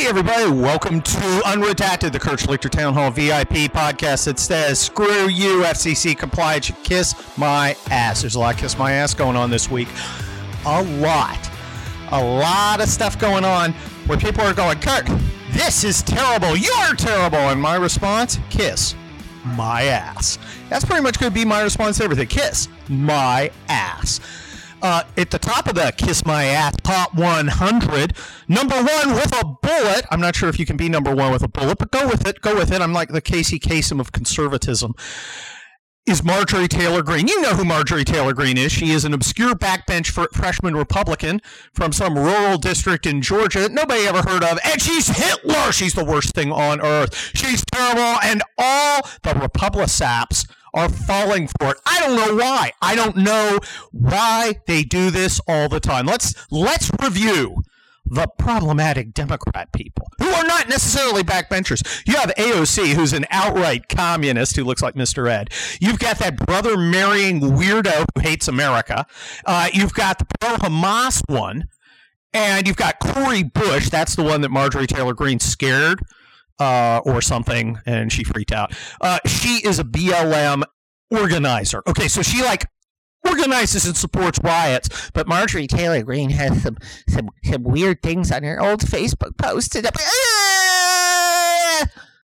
Hey, everybody, welcome to Unredacted, the Kurt Schlichter Town Hall VIP podcast that says, screw you, FCC compliance, kiss my ass. There's a lot of kiss my ass going on this week. A lot. A lot of stuff going on where people are going, Kurt, this is terrible. You're terrible. And my response, kiss my ass. That's pretty much going to be my response to everything. Kiss my ass. Uh, at the top of the Kiss My Ass Top 100, number one with a bullet. I'm not sure if you can be number one with a bullet, but go with it. Go with it. I'm like the Casey Kasem of conservatism. Is Marjorie Taylor Greene. You know who Marjorie Taylor Greene is. She is an obscure backbench freshman Republican from some rural district in Georgia that nobody ever heard of. And she's Hitler. She's the worst thing on earth. She's terrible. And all the Republisaps are falling for it. I don't know why. I don't know why they do this all the time. Let's let's review the problematic Democrat people who are not necessarily backbenchers. You have AOC, who's an outright communist who looks like Mr. Ed. You've got that brother marrying weirdo who hates America. Uh, you've got the pro Hamas one. And you've got Cori Bush. That's the one that Marjorie Taylor Greene scared uh, or something, and she freaked out. Uh, she is a BLM organizer. Okay, so she like organizes and supports riots, but Marjorie Taylor Greene has some some some weird things on her old Facebook post. Ah!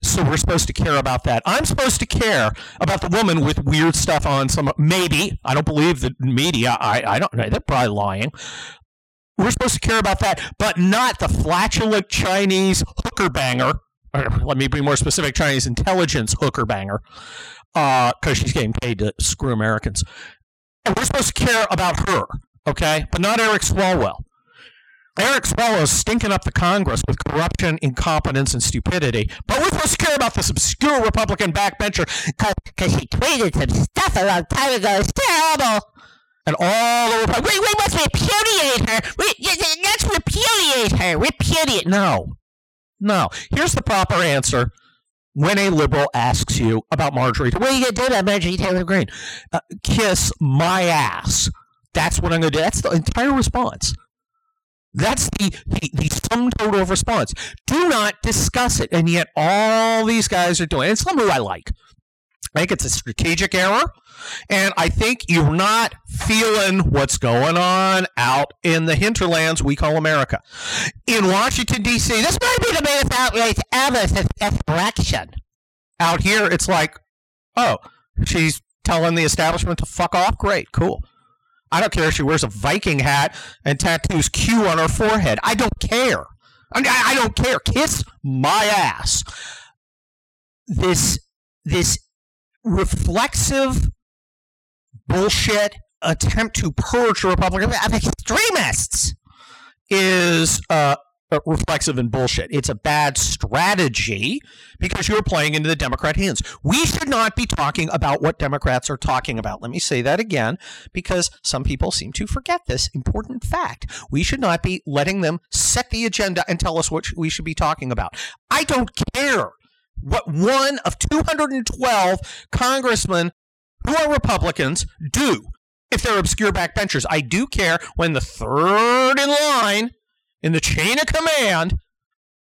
So we're supposed to care about that. I'm supposed to care about the woman with weird stuff on some maybe. I don't believe the media. I, I don't know. They're probably lying. We're supposed to care about that, but not the flatulent Chinese hooker banger let me be more specific, Chinese intelligence hooker banger, because uh, she's getting paid to screw Americans. And we're supposed to care about her, okay? But not Eric Swalwell. Eric Swalwell is stinking up the Congress with corruption, incompetence, and stupidity. But we're supposed to care about this obscure Republican backbencher because he tweeted some stuff a long time ago. It's terrible. And all the Republicans, we, we must repudiate her. We, let's repudiate her. Repudiate. No. No. Here's the proper answer when a liberal asks you about Marjorie. What you going to Marjorie Taylor Greene? Uh, kiss my ass. That's what I'm going to do. That's the entire response. That's the, the, the sum total of response. Do not discuss it. And yet all these guys are doing it. And some who I like. I think it's a strategic error. And I think you're not feeling what's going on out in the hinterlands we call America. In Washington, D.C., this might be the biggest outrage ever since election. Out here, it's like, oh, she's telling the establishment to fuck off? Great, cool. I don't care if she wears a Viking hat and tattoos Q on her forehead. I don't care. I, mean, I don't care. Kiss my ass. This this reflexive bullshit attempt to purge Republicans of extremists is uh, reflexive and bullshit. It's a bad strategy because you're playing into the Democrat hands. We should not be talking about what Democrats are talking about. Let me say that again because some people seem to forget this important fact. We should not be letting them set the agenda and tell us what we should be talking about. I don't care what one of 212 congressmen who are Republicans do if they're obscure backbenchers. I do care when the third in line in the chain of command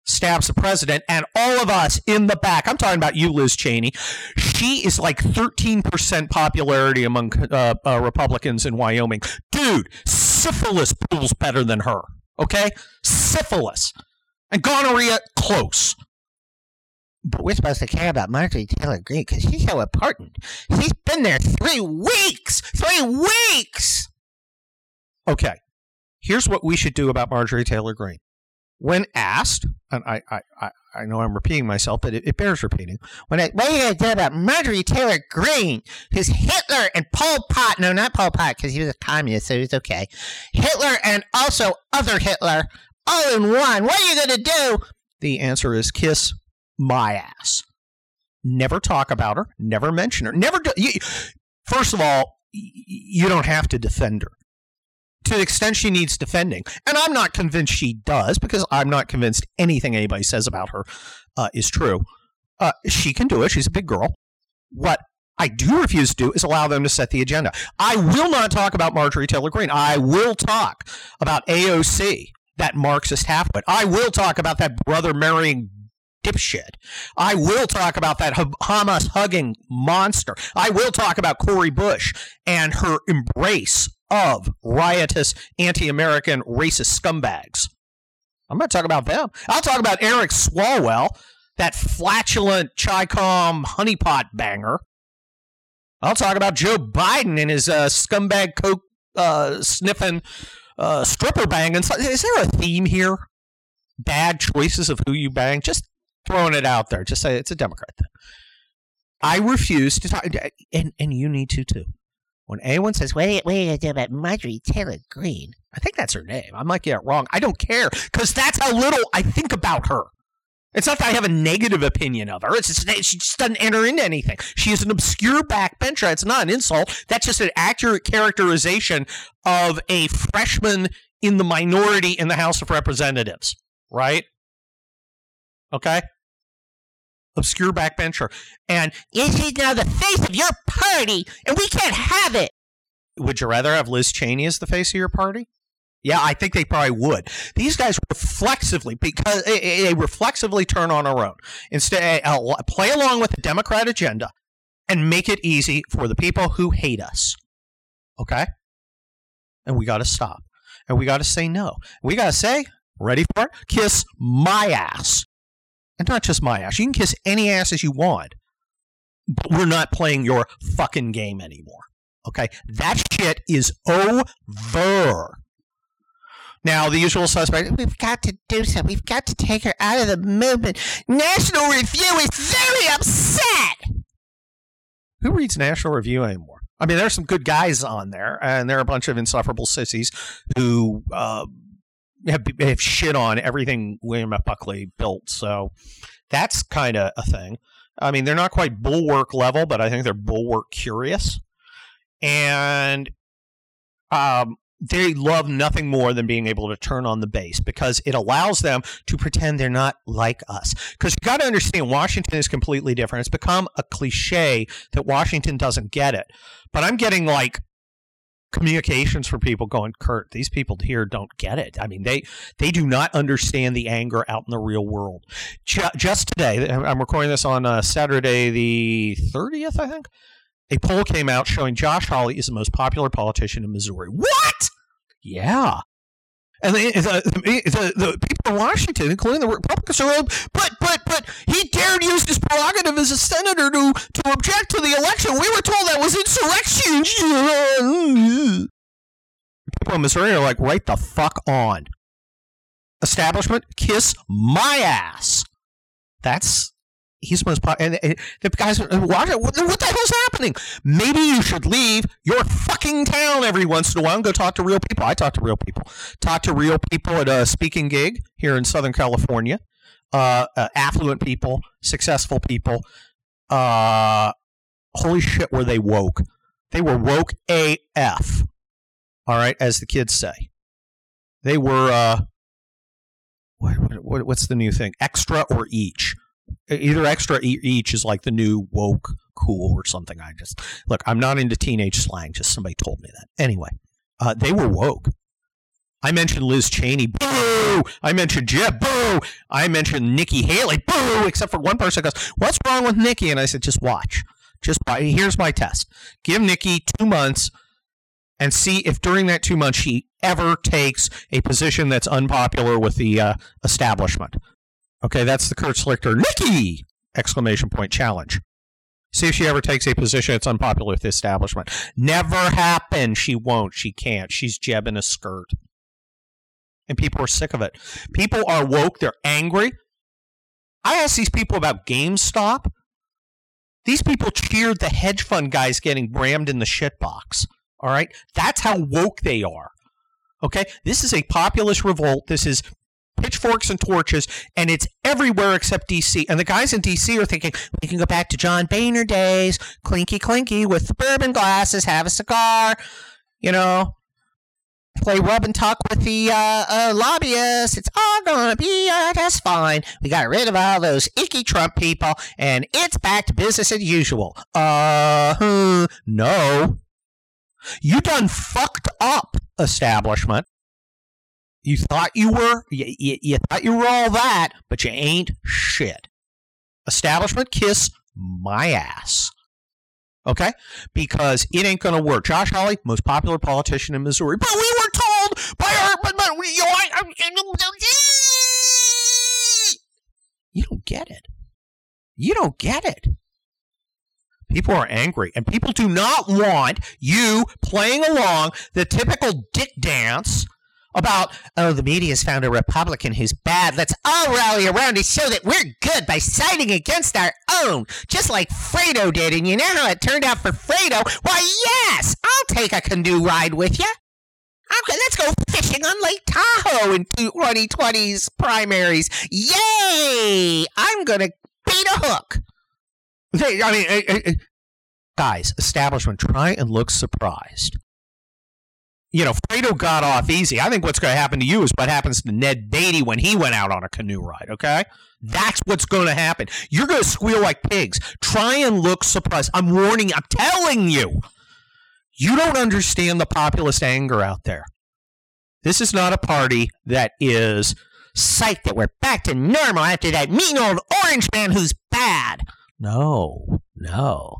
stabs the president and all of us in the back. I'm talking about you, Liz Cheney. She is like 13% popularity among uh, uh, Republicans in Wyoming. Dude, syphilis pulls better than her. Okay? Syphilis. And gonorrhea, close. But we're supposed to care about Marjorie Taylor Greene because she's so important. She's been there three weeks! Three weeks! Okay, here's what we should do about Marjorie Taylor Greene. When asked, and I, I, I, know I'm repeating myself, but it, it bears repeating. When I, what are you going to do about Marjorie Taylor Greene, who's Hitler and Pol Pot? No, not Pol Pot, because he was a communist, so he's okay. Hitler and also other Hitler, all in one. What are you going to do? The answer is kiss my ass. Never talk about her. Never mention her. Never. Do, you, first of all, you don't have to defend her to the extent she needs defending. And I'm not convinced she does because I'm not convinced anything anybody says about her uh, is true. Uh, she can do it. She's a big girl. What I do refuse to do is allow them to set the agenda. I will not talk about Marjorie Taylor Greene. I will talk about AOC that Marxist halfwit. I will talk about that brother marrying dipshit. I will talk about that Hamas hugging monster. I will talk about Cori Bush and her embrace of riotous anti American racist scumbags. I'm going to talk about them. I'll talk about Eric Swalwell, that flatulent Chi-Com honeypot banger. I'll talk about Joe Biden and his uh, scumbag coke uh, sniffing uh, stripper banging. Is there a theme here? Bad choices of who you bang? Just throwing it out there. Just say it's a Democrat thing. I refuse to talk, and, and you need to too. When anyone says, wait, wait, I do about Marjorie Taylor Greene, I think that's her name. I might get it wrong. I don't care because that's how little I think about her. It's not that I have a negative opinion of her. It's just she just doesn't enter into anything. She is an obscure backbencher. It's not an insult. That's just an accurate characterization of a freshman in the minority in the House of Representatives, right? Okay? Obscure backbencher. And she's now the face of your party, and we can't have it. Would you rather have Liz Cheney as the face of your party? Yeah, I think they probably would. These guys reflexively, because they reflexively turn on our own. Instead, uh, play along with the Democrat agenda and make it easy for the people who hate us. Okay? And we got to stop. And we got to say no. We got to say, ready for it? Kiss my ass. And not just my ass. You can kiss any ass as you want. But we're not playing your fucking game anymore. Okay? That shit is over. Now, the usual suspect, we've got to do something. We've got to take her out of the movement. National Review is very upset. Who reads National Review anymore? I mean, there's some good guys on there, and there are a bunch of insufferable sissies who uh, have, have shit on everything William F. Buckley built. So that's kind of a thing. I mean, they're not quite bulwark level, but I think they're bulwark curious. And um, they love nothing more than being able to turn on the base because it allows them to pretend they're not like us. Because you got to understand, Washington is completely different. It's become a cliche that Washington doesn't get it. But I'm getting like communications from people going, Kurt, these people here don't get it. I mean, they they do not understand the anger out in the real world. Just today, I'm recording this on uh, Saturday the 30th, I think. A poll came out showing Josh Hawley is the most popular politician in Missouri. What? Yeah. And the, the, the, people in Washington, including the Republicans, are like, but, but, but he dared use his prerogative as a senator to, to object to the election. We were told that was insurrection. People in Missouri are like, right the fuck on. Establishment, kiss my ass. That's he's most popular. And, and, the guys watching. What, what the hell's happening? Maybe you should leave your fucking town every once in a while and go talk to real people. I talk to real people. Talk to real people at a speaking gig here in Southern California. Uh, uh, affluent people, successful people. Uh, holy shit, were they woke? They were woke AF. All right, as the kids say. They were. Uh, what, what, what's the new thing? Extra or each? Either extra each is like the new woke cool or something. I just look, I'm not into teenage slang. Just somebody told me that. Anyway, uh, they were woke. I mentioned Liz Cheney, boo. I mentioned Jeb, boo. I mentioned Nikki Haley, boo. Except for one person goes, "What's wrong with Nikki?" And I said, "Just watch. Just watch. here's my test. Give Nikki two months." And see if during that two months she ever takes a position that's unpopular with the uh, establishment. Okay, that's the Kurt Schlichter Nikki exclamation point challenge. See if she ever takes a position that's unpopular with the establishment. Never happen. She won't. She can't. She's Jeb in a skirt. And people are sick of it. People are woke. They're angry. I asked these people about GameStop. These people cheered the hedge fund guys getting brammed in the shitbox. All right? That's how woke they are. Okay? This is a populist revolt. This is pitchforks and torches, and it's everywhere except DC. And the guys in DC are thinking, we can go back to John Boehner days, clinky clinky with the bourbon glasses, have a cigar, you know, play rub and tuck with the uh, uh, lobbyists. It's all gonna be uh, just fine. We got rid of all those icky Trump people, and it's back to business as usual. Uh, no. You done fucked up, establishment. You thought you were, you, you, you thought you were all that, but you ain't shit. Establishment kiss my ass. Okay? Because it ain't going to work. Josh Hawley, most popular politician in Missouri. But we were told by our. But, but, you, know, I, I, um, um, you don't get it. You don't get it. People are angry, and people do not want you playing along the typical dick dance about, oh, the media's found a Republican who's bad. Let's all rally around to show that we're good by siding against our own, just like Fredo did. And you know how it turned out for Fredo? Why, yes, I'll take a canoe ride with you. Okay, let's go fishing on Lake Tahoe in 2020's primaries. Yay! I'm going to beat a hook. I mean, guys, establishment, try and look surprised. You know, Fredo got off easy. I think what's going to happen to you is what happens to Ned Beatty when he went out on a canoe ride, okay? That's what's going to happen. You're going to squeal like pigs. Try and look surprised. I'm warning. I'm telling you. You don't understand the populist anger out there. This is not a party that is psyched that we're back to normal after that mean old orange man who's bad. No, no.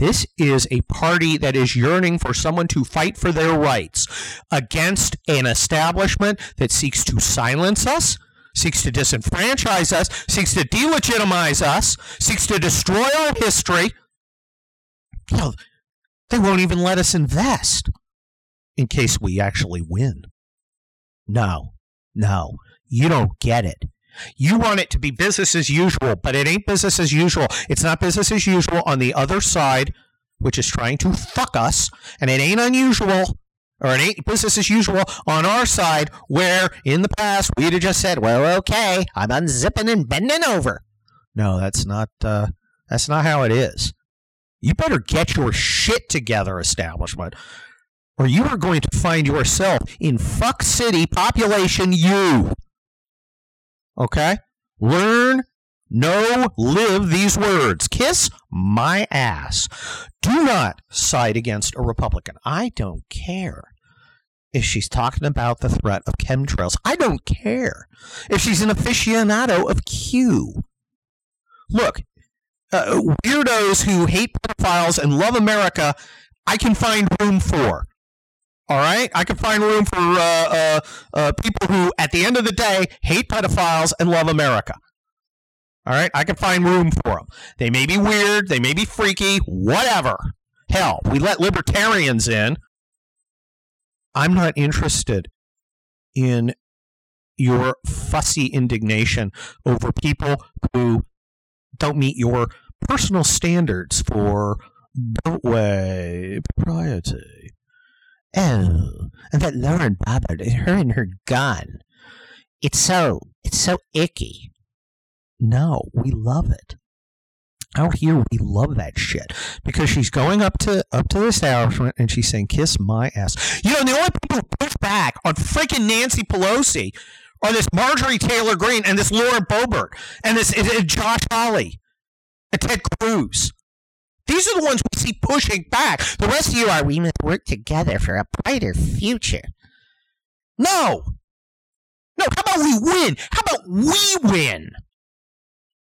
This is a party that is yearning for someone to fight for their rights against an establishment that seeks to silence us, seeks to disenfranchise us, seeks to delegitimize us, seeks to destroy our history. Hell, they won't even let us invest in case we actually win. No, no, you don't get it. You want it to be business as usual, but it ain't business as usual. It's not business as usual on the other side, which is trying to fuck us, and it ain't unusual or it ain't business as usual on our side, where in the past we'd have just said, "Well, okay, I'm unzipping and bending over." No, that's not. Uh, that's not how it is. You better get your shit together, establishment, or you are going to find yourself in fuck city population U. Okay? Learn, know, live these words. Kiss my ass. Do not side against a Republican. I don't care if she's talking about the threat of chemtrails. I don't care if she's an aficionado of Q. Look, uh, weirdos who hate pedophiles and love America, I can find room for. All right, I can find room for uh, uh, uh, people who, at the end of the day, hate pedophiles and love America. All right, I can find room for them. They may be weird, they may be freaky, whatever. Hell, we let libertarians in. I'm not interested in your fussy indignation over people who don't meet your personal standards for beltway propriety. Oh, and that Lauren Boebert, her and her gun. It's so, it's so icky. No, we love it. Out here, we love that shit because she's going up to up to the establishment and she's saying, "Kiss my ass." You know, the only people who push back on freaking Nancy Pelosi are this Marjorie Taylor Greene and this Laura Boebert and this and Josh Hawley and Ted Cruz. These are the ones we see pushing back. The rest of you are, we must work together for a brighter future. No. No, how about we win? How about we win?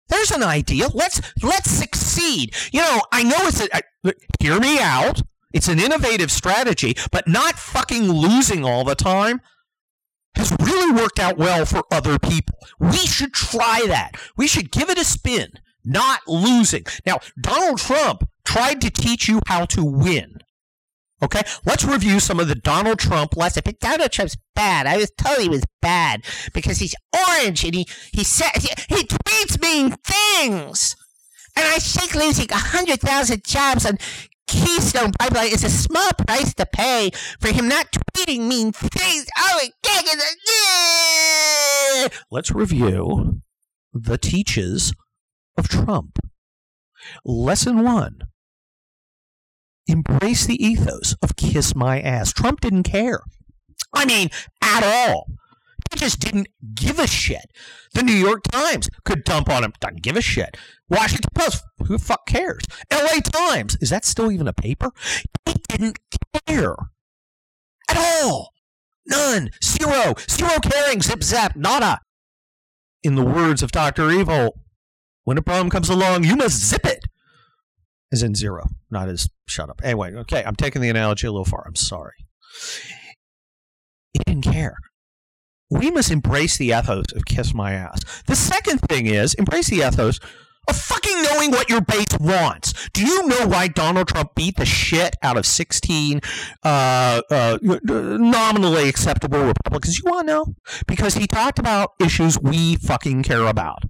There's an idea. Let's let's succeed. You know, I know it's a, hear me out. It's an innovative strategy, but not fucking losing all the time has really worked out well for other people. We should try that. We should give it a spin not losing. Now, Donald Trump tried to teach you how to win. Okay, let's review some of the Donald Trump lessons. But Donald Trump's bad. I was told he was bad because he's orange and he he said he, he tweets mean things. And I think losing hundred thousand jobs on Keystone Pipeline is a small price to pay for him not tweeting mean things. Oh, yeah. Let's review the teaches of Trump. Lesson one embrace the ethos of kiss my ass. Trump didn't care. I mean, at all. He just didn't give a shit. The New York Times could dump on him. Doesn't give a shit. Washington Post, who the fuck cares? LA Times, is that still even a paper? He didn't care. At all. None. Zero. Zero caring. Zip zap. Nada. In the words of Dr. Evil, when a problem comes along, you must zip it. As in zero, not as shut up. Anyway, okay, I'm taking the analogy a little far. I'm sorry. He didn't care. We must embrace the ethos of kiss my ass. The second thing is embrace the ethos of fucking knowing what your base wants. Do you know why Donald Trump beat the shit out of 16 uh, uh, nominally acceptable Republicans? You want to know? Because he talked about issues we fucking care about.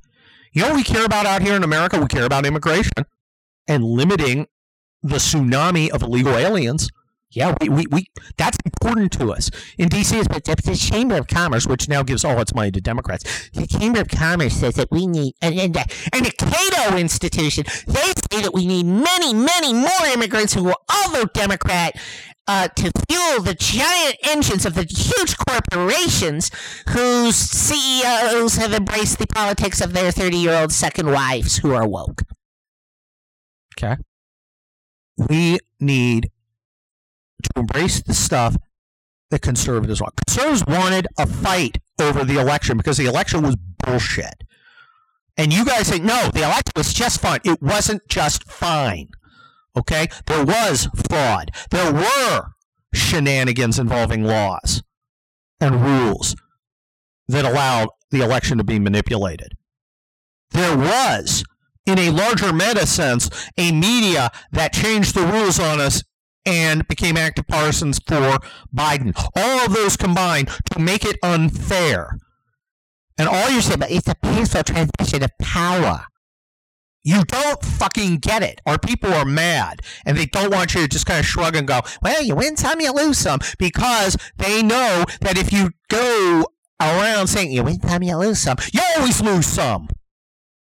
You know we care about out here in America? We care about immigration and limiting the tsunami of illegal aliens. Yeah, we, we, we that's important to us. In DC, it's the Chamber of Commerce, which now gives all its money to Democrats. The Chamber of Commerce says that we need, and, and, and the Cato Institution, they say that we need many, many more immigrants who will all vote Democrat uh, to fuel the giant engines of the huge corporations whose CEOs have embraced the politics of their 30 year old second wives who are woke. Okay. We need to embrace the stuff that conservatives want. Conservatives wanted a fight over the election because the election was bullshit. And you guys think, no, the election was just fine. It wasn't just fine. Okay? There was fraud. There were shenanigans involving laws and rules that allowed the election to be manipulated. There was, in a larger meta sense, a media that changed the rules on us and became active partisans for Biden. All of those combined to make it unfair. And all you're saying, is a peaceful transition of power. You don't fucking get it. Our people are mad and they don't want you to just kind of shrug and go, well, you win some, you lose some, because they know that if you go around saying you win some, you lose some, you always lose some.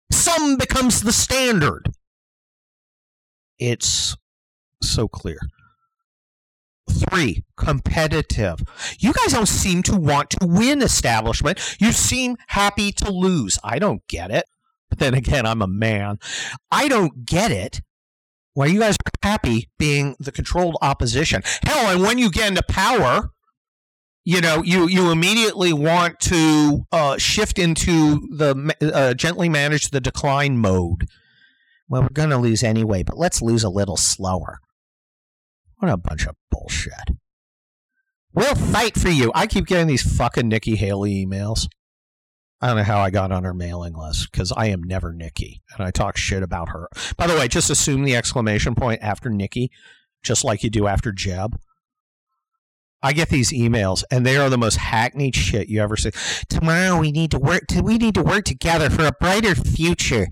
Some becomes the standard. It's so clear. Three, competitive. You guys don't seem to want to win, establishment. You seem happy to lose. I don't get it. But then again, I'm a man. I don't get it. Why you guys are happy being the controlled opposition. Hell, and when you get into power, you know, you, you immediately want to uh, shift into the uh, gently manage the decline mode. Well, we're going to lose anyway, but let's lose a little slower. What a bunch of bullshit. We'll fight for you. I keep getting these fucking Nikki Haley emails. I don't know how I got on her mailing list because I am never Nikki and I talk shit about her. By the way, just assume the exclamation point after Nikki, just like you do after Jeb. I get these emails, and they are the most hackneyed shit you ever see. Tomorrow we need to work. To, we need to work together for a brighter future.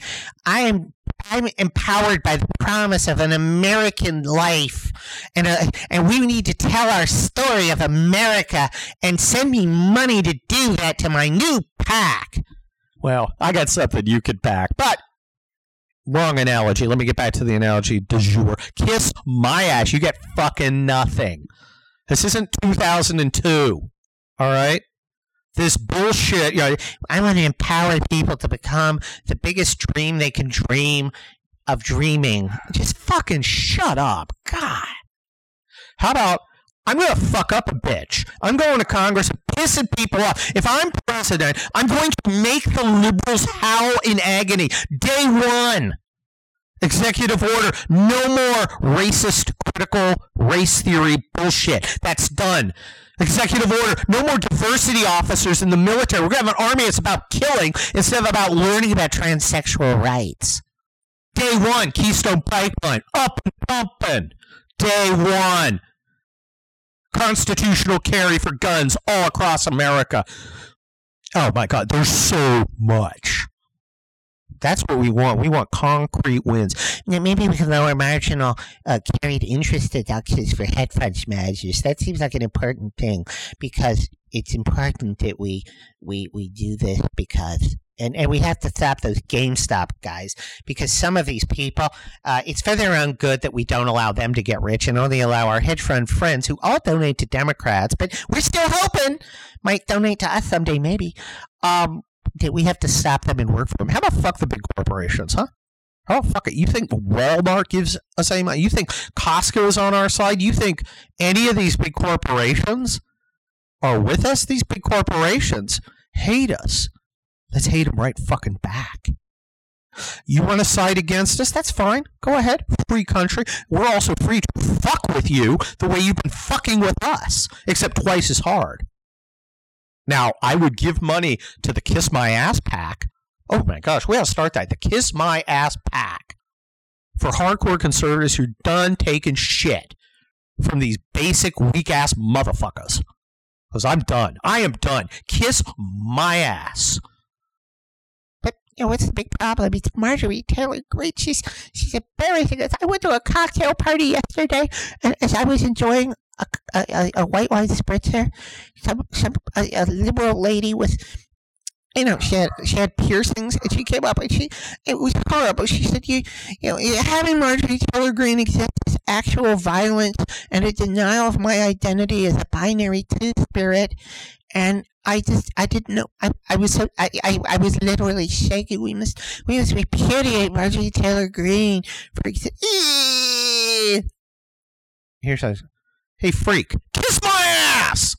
I am. I'm empowered by the promise of an American life, and a, and we need to tell our story of America. And send me money to do that to my new pack. Well, I got something you could pack, but wrong analogy. Let me get back to the analogy du jour. Kiss my ass. You get fucking nothing. This isn't 2002. All right? This bullshit. You know, I want to empower people to become the biggest dream they can dream of dreaming. Just fucking shut up. God. How about I'm going to fuck up a bitch. I'm going to Congress and pissing people off. If I'm president, I'm going to make the liberals howl in agony. Day one. Executive order. No more racist, critical race theory bullshit. That's done. Executive order. No more diversity officers in the military. We're going to have an army that's about killing instead of about learning about transsexual rights. Day one, Keystone Pipeline. Up and pumping. Day one. Constitutional carry for guns all across America. Oh my God, there's so much. That's what we want. We want concrete wins. Now, maybe we can lower marginal uh, carried interest deductions for hedge funds managers. That seems like an important thing because it's important that we we we do this because and, and we have to stop those GameStop guys because some of these people, uh, it's for their own good that we don't allow them to get rich and only allow our hedge fund friends who all donate to Democrats, but we're still hoping might donate to us someday, maybe. Um, that we have to stop them and work for them. How about fuck the big corporations, huh? Oh fuck it! You think Walmart gives us any money? You think Costco is on our side? You think any of these big corporations are with us, these big corporations, hate us. Let's hate them right fucking back. You want to side against us? That's fine. Go ahead. Free country. We're also free to fuck with you the way you've been fucking with us, except twice as hard. Now, I would give money to the Kiss My Ass pack. Oh my gosh, we gotta start that. The Kiss My Ass pack for hardcore conservatives who done taking shit from these basic weak ass motherfuckers. Because I'm done. I am done. Kiss my ass. But you know what's the big problem? It's Marjorie Taylor Greene. She's she's embarrassing us. I went to a cocktail party yesterday, and as I was enjoying a, a, a white wine spritzer, some some a, a liberal lady with you know, she had she had piercings, and she came up and she it was horrible. She said, "You, you know, having Marjorie Taylor Greene exist is actual violence and a denial of my identity as a binary two spirit." And I just I didn't know I, I was so I, I, I was literally shaking. We must we must repudiate Marjorie Taylor Greene for. Here's how. Hey, freak, kiss my ass.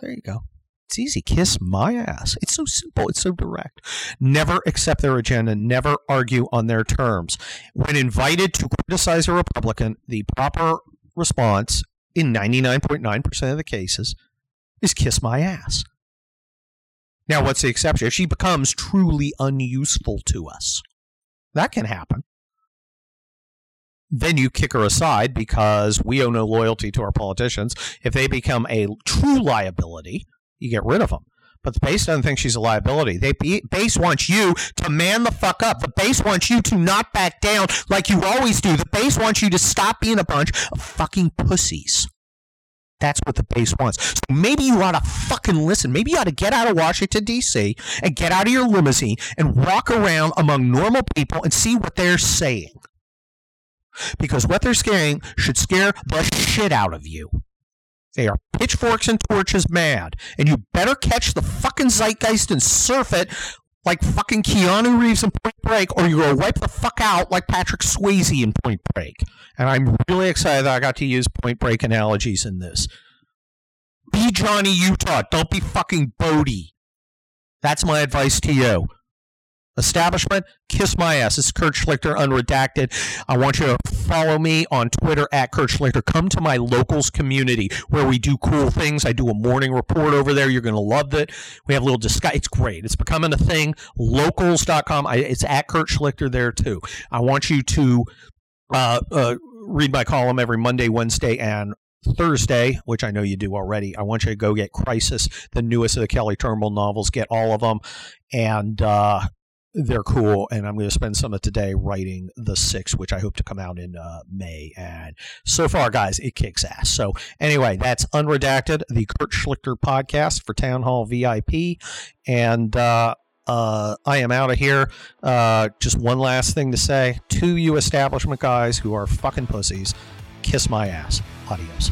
There you go. It's easy. Kiss my ass. It's so simple. It's so direct. Never accept their agenda. Never argue on their terms. When invited to criticize a Republican, the proper response in 99.9% of the cases is kiss my ass. Now, what's the exception? If she becomes truly unuseful to us, that can happen. Then you kick her aside because we owe no loyalty to our politicians. If they become a true liability, you get rid of them. But the base doesn't think she's a liability. They base wants you to man the fuck up. The base wants you to not back down like you always do. The base wants you to stop being a bunch of fucking pussies. That's what the base wants. So maybe you ought to fucking listen. Maybe you ought to get out of Washington, D.C., and get out of your limousine and walk around among normal people and see what they're saying. Because what they're scaring should scare the shit out of you. They are pitchforks and torches mad. And you better catch the fucking zeitgeist and surf it like fucking Keanu Reeves in Point Break, or you're to wipe the fuck out like Patrick Swayze in Point Break. And I'm really excited that I got to use Point Break analogies in this. Be Johnny Utah. Don't be fucking Bodhi. That's my advice to you establishment, kiss my ass. It's Kurt Schlichter, unredacted. I want you to follow me on Twitter at Kurt Schlichter. Come to my locals community where we do cool things. I do a morning report over there. You're going to love it. We have a little discuss. It's great. It's becoming a thing. Locals.com. I, it's at Kurt Schlichter there too. I want you to uh, uh, read my column every Monday, Wednesday, and Thursday, which I know you do already, I want you to go get Crisis, the newest of the Kelly Turnbull novels. Get all of them, and uh, they're cool, and I'm going to spend some of today writing the six, which I hope to come out in uh, May. And so far, guys, it kicks ass. So anyway, that's unredacted, the Kurt Schlichter podcast for Town Hall VIP, and uh, uh, I am out of here. Uh, just one last thing to say to you establishment guys who are fucking pussies: kiss my ass. Adios.